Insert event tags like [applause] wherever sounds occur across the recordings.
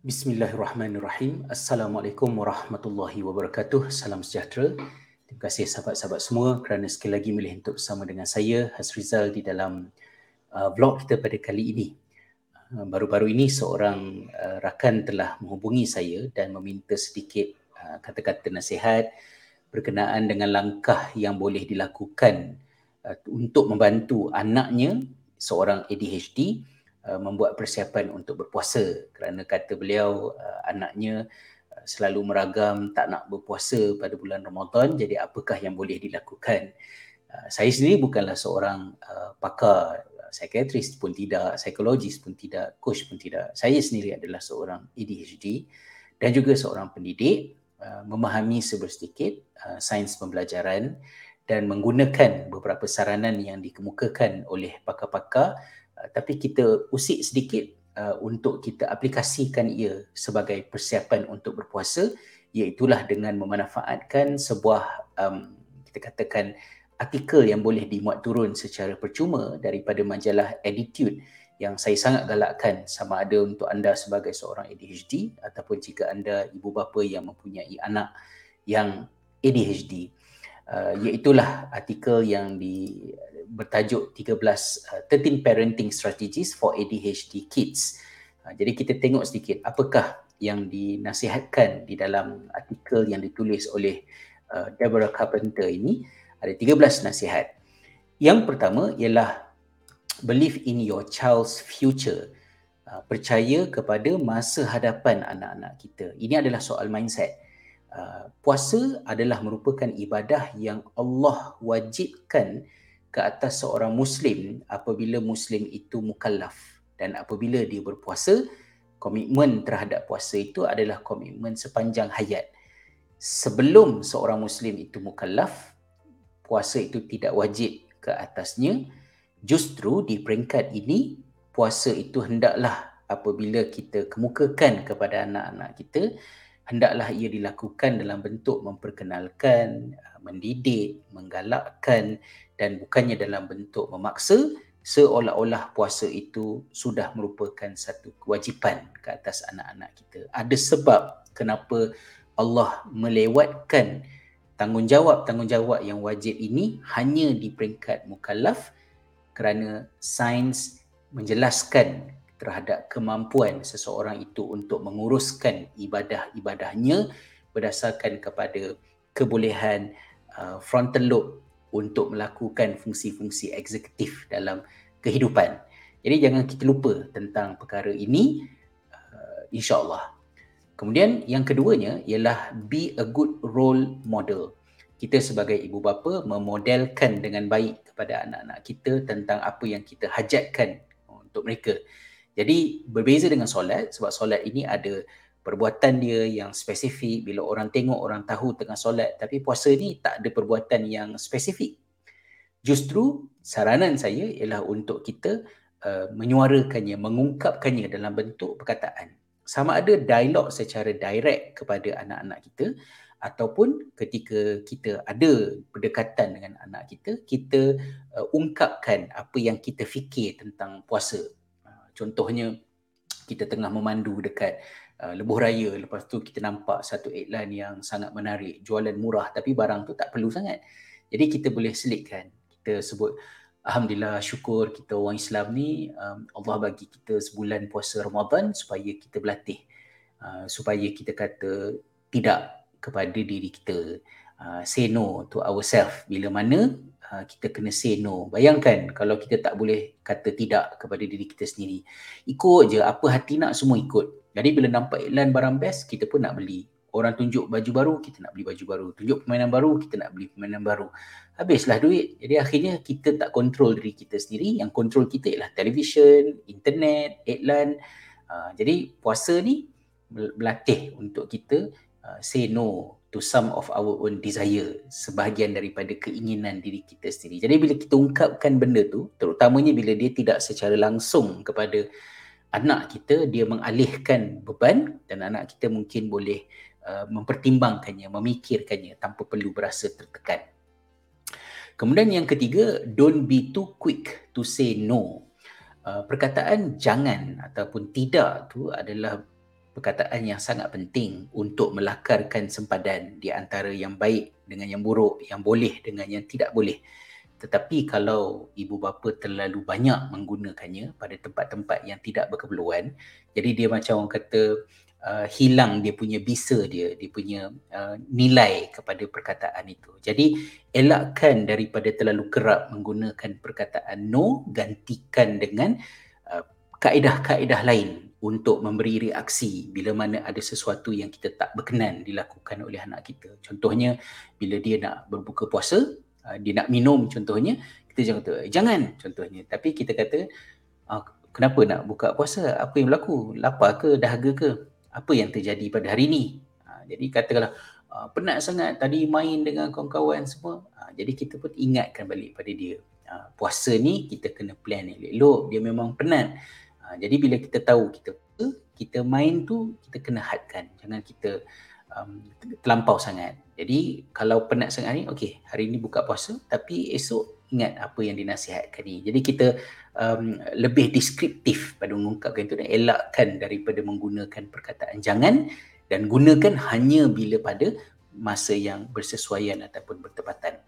Bismillahirrahmanirrahim. Assalamualaikum warahmatullahi wabarakatuh. Salam sejahtera. Terima kasih sahabat-sahabat semua kerana sekali lagi milih untuk bersama dengan saya Hasrizal di dalam uh, vlog kita pada kali ini. Uh, baru-baru ini seorang uh, rakan telah menghubungi saya dan meminta sedikit uh, kata-kata nasihat berkenaan dengan langkah yang boleh dilakukan uh, untuk membantu anaknya seorang ADHD Uh, membuat persiapan untuk berpuasa. Kerana kata beliau uh, anaknya uh, selalu meragam tak nak berpuasa pada bulan Ramadan jadi apakah yang boleh dilakukan? Saya sendiri bukanlah seorang pakar psikiatris pun tidak psikologis pun tidak coach pun tidak. Saya sendiri adalah seorang ADHD dan juga seorang pendidik memahami sebersedikit sains pembelajaran dan menggunakan beberapa saranan yang dikemukakan oleh pakar-pakar Uh, tapi kita usik sedikit uh, untuk kita aplikasikan ia sebagai persiapan untuk berpuasa iaitulah dengan memanfaatkan sebuah um, kita katakan artikel yang boleh dimuat turun secara percuma daripada majalah Attitude yang saya sangat galakkan. Sama ada untuk anda sebagai seorang ADHD ataupun jika anda ibu bapa yang mempunyai anak yang ADHD uh, iaitulah artikel yang di bertajuk 13 uh, 13 parenting strategies for ADHD kids. Uh, jadi kita tengok sedikit apakah yang dinasihatkan di dalam artikel yang ditulis oleh uh, Deborah Carpenter ini ada 13 nasihat. Yang pertama ialah believe in your child's future. Uh, percaya kepada masa hadapan anak-anak kita. Ini adalah soal mindset. Uh, puasa adalah merupakan ibadah yang Allah wajibkan ke atas seorang muslim apabila muslim itu mukallaf. Dan apabila dia berpuasa komitmen terhadap puasa itu adalah komitmen sepanjang hayat. Sebelum seorang muslim itu mukallaf puasa itu tidak wajib ke atasnya. Justru di peringkat ini puasa itu hendaklah apabila kita kemukakan kepada anak-anak kita hendaklah ia dilakukan dalam bentuk memperkenalkan mendidik menggalakkan dan bukannya dalam bentuk memaksa seolah-olah puasa itu sudah merupakan satu kewajipan ke atas anak-anak kita. Ada sebab kenapa Allah melewatkan tanggungjawab-tanggungjawab yang wajib ini hanya di peringkat mukallaf kerana sains menjelaskan terhadap kemampuan seseorang itu untuk menguruskan ibadah-ibadahnya berdasarkan kepada kebolehan uh, frontal lobe untuk melakukan fungsi-fungsi eksekutif dalam kehidupan. Jadi jangan kita lupa tentang perkara ini uh, insya-Allah. Kemudian yang keduanya ialah be a good role model. Kita sebagai ibu bapa memodelkan dengan baik kepada anak-anak kita tentang apa yang kita hajatkan untuk mereka. Jadi berbeza dengan solat sebab solat ini ada perbuatan dia yang spesifik. Bila orang tengok orang tahu tengah solat tapi puasa ni tak ada perbuatan yang spesifik. Justru saranan saya ialah untuk kita uh, menyuarakannya mengungkapkannya dalam bentuk perkataan. Sama ada dialog secara direct kepada anak-anak kita ataupun ketika kita ada berdekatan dengan anak kita kita uh, ungkapkan apa yang kita fikir tentang puasa contohnya kita tengah memandu dekat Uh, lebuh raya. Lepas tu kita nampak satu iklan yang sangat menarik. Jualan murah tapi barang tu tak perlu sangat. Jadi kita boleh selitkan. Kita sebut alhamdulillah syukur kita orang Islam ni um, Allah bagi kita sebulan puasa Ramadan supaya kita berlatih. Uh, supaya kita kata tidak kepada diri kita uh, say no to ourselves bila mana uh, kita kena say no bayangkan kalau kita tak boleh kata tidak kepada diri kita sendiri ikut je apa hati nak semua ikut jadi bila nampak iklan barang best, kita pun nak beli. Orang tunjuk baju baru, kita nak beli baju baru. Tunjuk permainan baru, kita nak beli permainan baru. Habislah duit. Jadi akhirnya kita tak kontrol diri kita sendiri. Yang kontrol kita ialah televisyen, internet, iklan. Uh, jadi puasa ni berlatih untuk kita uh, say no to some of our own desire sebahagian daripada keinginan diri kita sendiri. Jadi bila kita ungkapkan benda tu, terutamanya bila dia tidak secara langsung kepada anak kita dia mengalihkan beban dan anak kita mungkin boleh uh, mempertimbangkannya, memikirkannya tanpa perlu berasa tertekan. Kemudian yang ketiga, don't be too quick to say no. Uh, perkataan jangan ataupun tidak tu adalah perkataan yang sangat penting untuk melakarkan sempadan di antara yang baik dengan yang buruk, yang boleh dengan yang tidak boleh. Tetapi kalau ibu bapa terlalu banyak menggunakannya pada tempat-tempat yang tidak berkeperluan, jadi dia macam orang kata uh, hilang dia punya bisa dia, dia punya uh, nilai kepada perkataan itu. Jadi elakkan daripada terlalu kerap menggunakan perkataan no, gantikan dengan uh, kaedah-kaedah lain untuk memberi reaksi bila mana ada sesuatu yang kita tak berkenan dilakukan oleh anak kita. Contohnya bila dia nak berbuka puasa, uh, dia nak minum contohnya, kita jangan kata jangan contohnya. Tapi kita kata uh, kenapa nak buka puasa? Apa yang berlaku? Lapar ke? Dahaga ke? Apa yang terjadi pada hari ini? Uh, jadi katakanlah penat sangat tadi main dengan kawan-kawan semua. Jadi kita pun ingatkan balik pada dia. Puasa ni kita kena plan elok-elok. Dia memang penat. Ha, jadi bila kita tahu kita kita main tu kita kena hadkan. Jangan kita um, terlampau sangat. Jadi kalau penat sangat ni, okey, hari ni buka puasa tapi esok ingat apa yang dinasihatkan ni. Jadi kita um, lebih deskriptif pada mengungkapkan itu dan elakkan daripada menggunakan perkataan jangan dan gunakan hanya bila pada masa yang bersesuaian ataupun bertepatan.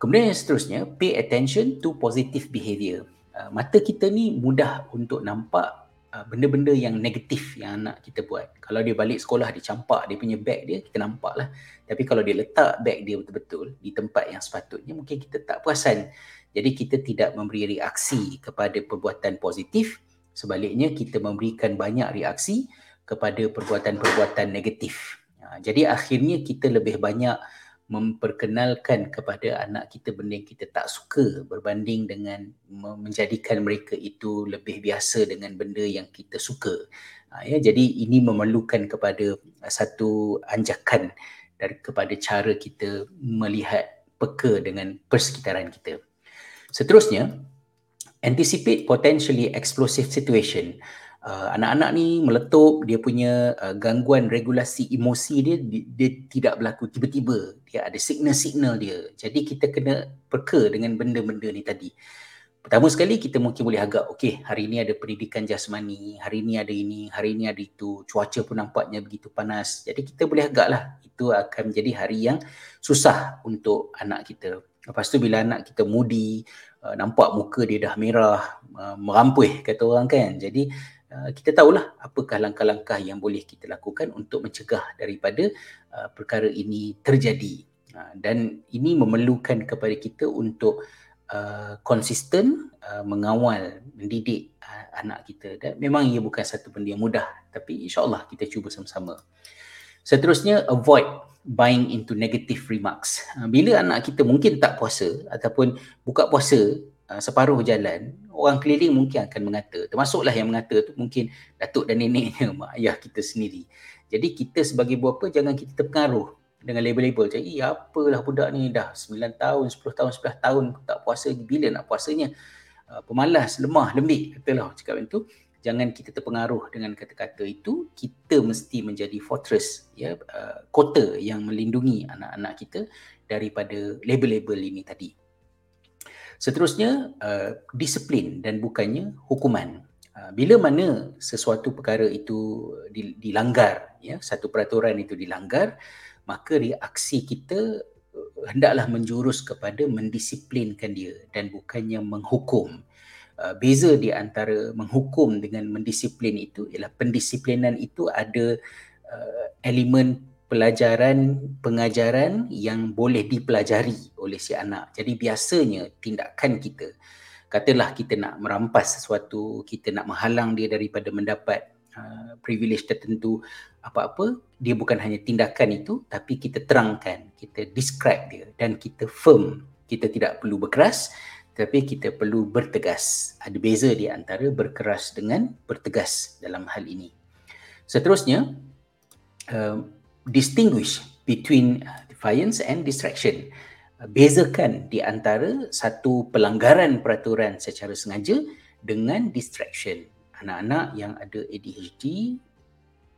Kemudian yang seterusnya, pay attention to positive behavior. Uh, mata kita ni mudah untuk nampak uh, benda-benda yang negatif yang anak kita buat. Kalau dia balik sekolah, dia campak dia punya beg dia, kita nampak lah. Tapi kalau dia letak beg dia betul-betul di tempat yang sepatutnya, mungkin kita tak perasan. Jadi kita tidak memberi reaksi kepada perbuatan positif. Sebaliknya kita memberikan banyak reaksi kepada perbuatan-perbuatan negatif. Uh, jadi akhirnya kita lebih banyak memperkenalkan kepada anak kita benda yang kita tak suka berbanding dengan menjadikan mereka itu lebih biasa dengan benda yang kita suka. Ha, ya, jadi ini memerlukan kepada satu anjakan dari kepada cara kita melihat peka dengan persekitaran kita. Seterusnya, anticipate potentially explosive situation uh, anak-anak ni meletup dia punya uh, gangguan regulasi emosi dia, dia dia tidak berlaku. Tiba-tiba dia ada signal-signal dia. Jadi kita kena peka dengan benda-benda ni tadi. Pertama sekali kita mungkin boleh agak okey hari ni ada pendidikan jasmani hari ni ada ini hari ni ada itu cuaca pun nampaknya begitu panas. Jadi kita boleh agak lah itu akan menjadi hari yang susah untuk anak kita. Lepas tu bila anak kita moody uh, nampak muka dia dah merah uh, merampuh kata orang kan. Jadi Uh, kita tahulah apakah langkah-langkah yang boleh kita lakukan untuk mencegah daripada uh, perkara ini terjadi. Uh, dan ini memerlukan kepada kita untuk uh, konsisten uh, mengawal mendidik uh, anak kita. Dan memang ia bukan satu benda yang mudah tapi insyaallah kita cuba sama-sama. Seterusnya avoid buying into negative remarks. Uh, bila anak kita mungkin tak puasa ataupun buka puasa uh, separuh jalan orang keliling mungkin akan mengata. Termasuklah yang mengata tu mungkin datuk dan neneknya [laughs] mak ayah kita sendiri. Jadi kita sebagai bapa jangan kita terpengaruh dengan label-label. Macam eh apalah budak ni dah 9 tahun 10 tahun 11 tahun tak puasa bila nak puasanya? Uh, pemalas lemah lembik katalah cakap macam tu. Jangan kita terpengaruh dengan kata-kata itu. Kita mesti menjadi fortress ya uh, kota yang melindungi anak-anak kita daripada label-label ini tadi Seterusnya, uh, disiplin dan bukannya hukuman. Uh, bila mana sesuatu perkara itu dilanggar, ya, satu peraturan itu dilanggar, maka reaksi kita uh, hendaklah menjurus kepada mendisiplinkan dia dan bukannya menghukum. Uh, beza di antara menghukum dengan mendisiplin itu ialah pendisiplinan itu ada uh, elemen pelajaran pengajaran yang boleh dipelajari oleh si anak. Jadi biasanya tindakan kita katalah kita nak merampas sesuatu, kita nak menghalang dia daripada mendapat uh, privilege tertentu apa-apa, dia bukan hanya tindakan itu tapi kita terangkan, kita describe dia dan kita firm. Kita tidak perlu berkeras tapi kita perlu bertegas. Ada beza di antara berkeras dengan bertegas dalam hal ini. Seterusnya, uh, distinguish between uh, defiance and distraction. Uh, bezakan di antara satu pelanggaran peraturan secara sengaja dengan distraction. Anak-anak yang ada ADHD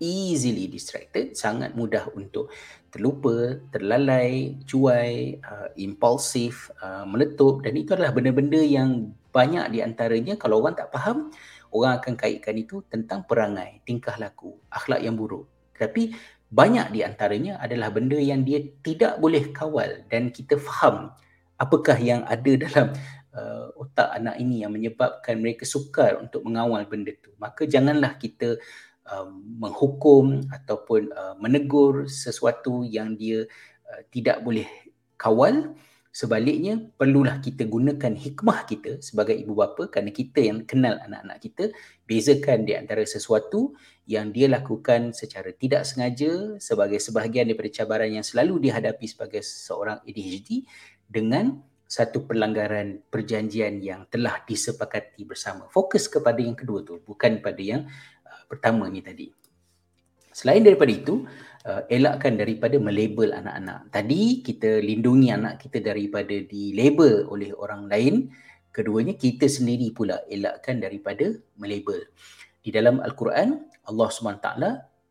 easily distracted, sangat mudah untuk terlupa, terlalai, cuai, uh, impulsif, uh, meletup dan itu adalah benda-benda yang banyak di antaranya kalau orang tak faham, orang akan kaitkan itu tentang perangai, tingkah laku, akhlak yang buruk. Tapi banyak di antaranya adalah benda yang dia tidak boleh kawal dan kita faham apakah yang ada [laughs] dalam uh, otak anak ini yang menyebabkan mereka sukar untuk mengawal benda itu. Maka janganlah kita um, menghukum ataupun uh, menegur sesuatu yang dia uh, tidak boleh kawal Sebaliknya, perlulah kita gunakan hikmah kita sebagai ibu bapa kerana kita yang kenal anak-anak kita, bezakan di antara sesuatu yang dia lakukan secara tidak sengaja sebagai sebahagian daripada cabaran yang selalu dihadapi sebagai seorang ADHD dengan satu pelanggaran perjanjian yang telah disepakati bersama. Fokus kepada yang kedua tu, bukan pada yang uh, pertama ni tadi. Selain daripada itu, uh, elakkan daripada melabel anak-anak. Tadi kita lindungi anak kita daripada dilabel oleh orang lain. Keduanya kita sendiri pula elakkan daripada melabel. Di dalam Al-Quran, Allah SWT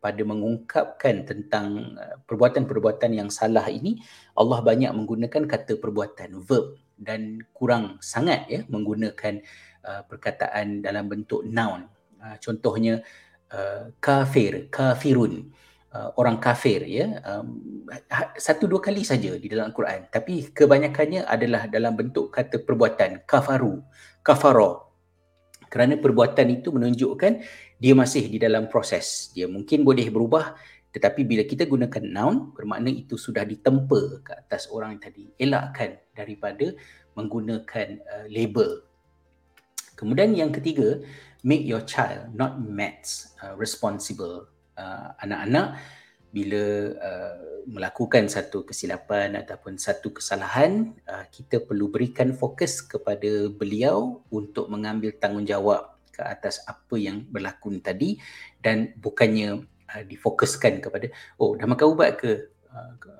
pada mengungkapkan tentang uh, perbuatan-perbuatan yang salah ini, Allah banyak menggunakan kata perbuatan, verb dan kurang sangat ya menggunakan uh, perkataan dalam bentuk noun. Uh, contohnya uh, kafir, kafirun. Uh, orang kafir ya. Um, ha, satu dua kali saja di dalam Al-Quran tapi kebanyakannya adalah dalam bentuk kata perbuatan kafaru kafaro. Kerana perbuatan itu menunjukkan dia masih di dalam proses. Dia mungkin boleh berubah tetapi bila kita gunakan noun bermakna itu sudah ditempa ke atas orang yang tadi elakkan daripada menggunakan uh, label. Kemudian yang ketiga make your child not maths uh, responsible uh, anak-anak bila uh, melakukan satu kesilapan ataupun satu kesalahan uh, kita perlu berikan fokus kepada beliau untuk mengambil tanggungjawab ke atas apa yang berlaku tadi dan bukannya uh, difokuskan kepada oh dah makan ubat ke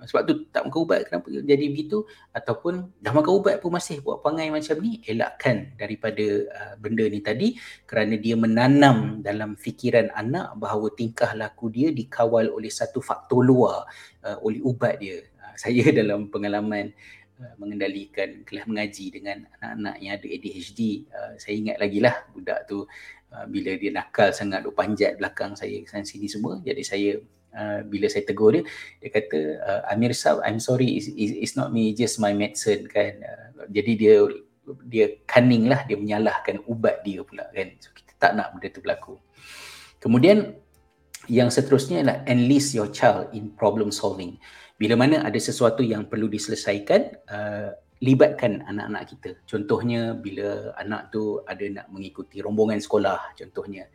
sebab tu tak makan ubat kenapa jadi begitu? Ataupun dah makan ubat pun masih buat perangai macam ni elakkan daripada uh, benda ni tadi kerana dia menanam dalam fikiran anak bahawa tingkah laku dia dikawal oleh satu faktor luar uh, oleh ubat dia. Uh, [laughs] saya dalam pengalaman mengendalikan kelas mengaji dengan anak-anak yang ada ADHD uh, saya ingat lagi lah budak tu uh, bila dia nakal sangat duk panjat belakang saya sana sini semua jadi saya Uh, bila saya tegur dia dia kata uh, Amir Sab I'm sorry it's, it's not me just my medicine kan. Uh, jadi dia dia cunning lah dia menyalahkan ubat dia pula kan. So kita tak nak benda tu berlaku. Kemudian yang seterusnya adalah enlist your child in problem solving. Bila mana ada sesuatu yang perlu diselesaikan uh, libatkan anak-anak kita contohnya bila anak tu ada nak mengikuti rombongan sekolah contohnya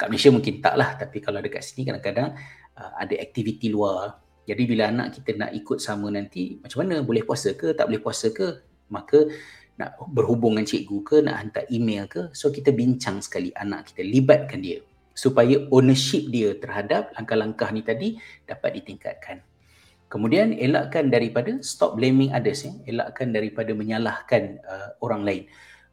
kat Malaysia mungkin tak lah tapi kalau dekat sini kadang-kadang uh, ada aktiviti luar. Jadi bila anak kita nak ikut sama nanti, macam mana? Boleh puasa ke? Tak boleh puasa ke? Maka nak berhubung dengan cikgu ke? Nak hantar email ke? So kita bincang sekali anak kita, libatkan dia. Supaya ownership dia terhadap langkah-langkah ni tadi dapat ditingkatkan. Kemudian elakkan daripada stop blaming others. Ya? Elakkan daripada menyalahkan uh, orang lain.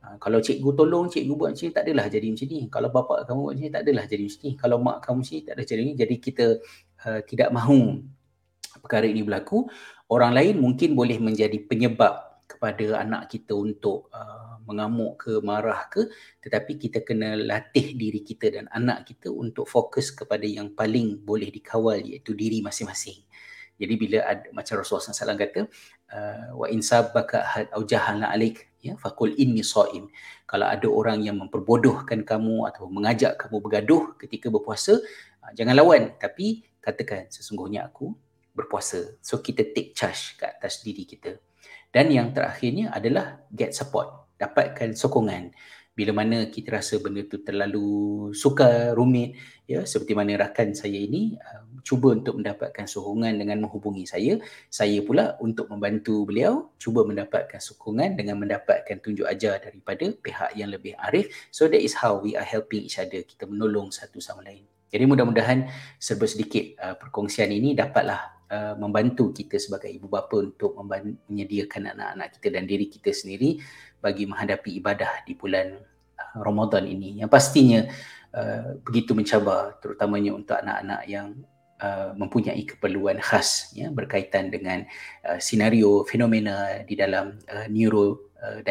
Ha, kalau cikgu tolong, cikgu buat macam ni, tak adalah jadi macam ni. Kalau bapa kamu buat macam ni, tak adalah jadi macam ni. Kalau mak kamu macam ni, tak adalah jadi macam ni. Jadi kita uh, tidak mahu perkara ini berlaku. Orang lain mungkin boleh menjadi penyebab kepada anak kita untuk uh, mengamuk ke, marah ke. Tetapi kita kena latih diri kita dan anak kita untuk fokus kepada yang paling boleh dikawal iaitu diri masing-masing. Jadi bila ada, macam Rasulullah SAW kata, uh, wa insabaka had au jahala alik ya faqul inni shaim kalau ada orang yang memperbodohkan kamu atau mengajak kamu bergaduh ketika berpuasa uh, jangan lawan. Tapi katakan sesungguhnya aku berpuasa. So kita take charge ke atas diri kita. Dan yang terakhirnya adalah get support. Dapatkan sokongan bila mana kita rasa benda tu terlalu sukar, rumit, ya seperti mana rakan saya ini uh, cuba untuk mendapatkan sokongan dengan menghubungi saya, saya pula untuk membantu beliau cuba mendapatkan sokongan dengan mendapatkan tunjuk ajar daripada pihak yang lebih arif. So that is how we are helping each other. Kita menolong satu sama lain. Jadi mudah-mudahan serba sedikit uh, perkongsian ini dapatlah uh, membantu kita sebagai ibu bapa untuk menyediakan anak-anak kita dan diri kita sendiri bagi menghadapi ibadah di bulan uh, Ramadan ini yang pastinya uh, begitu mencabar terutamanya untuk anak-anak yang uh, mempunyai keperluan khas ya berkaitan dengan uh, senario fenomena di dalam uh, neuro uh,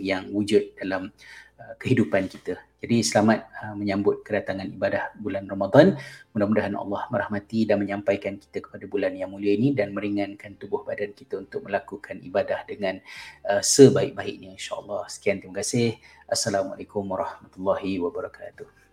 yang wujud dalam uh, kehidupan kita. Jadi selamat uh, menyambut kedatangan ibadah bulan Ramadan. Mudah-mudahan Allah merahmati dan menyampaikan kita kepada bulan yang mulia ini dan meringankan tubuh badan kita untuk melakukan ibadah dengan uh, sebaik-baiknya insya-Allah. Sekian terima kasih. Assalamualaikum warahmatullahi wabarakatuh.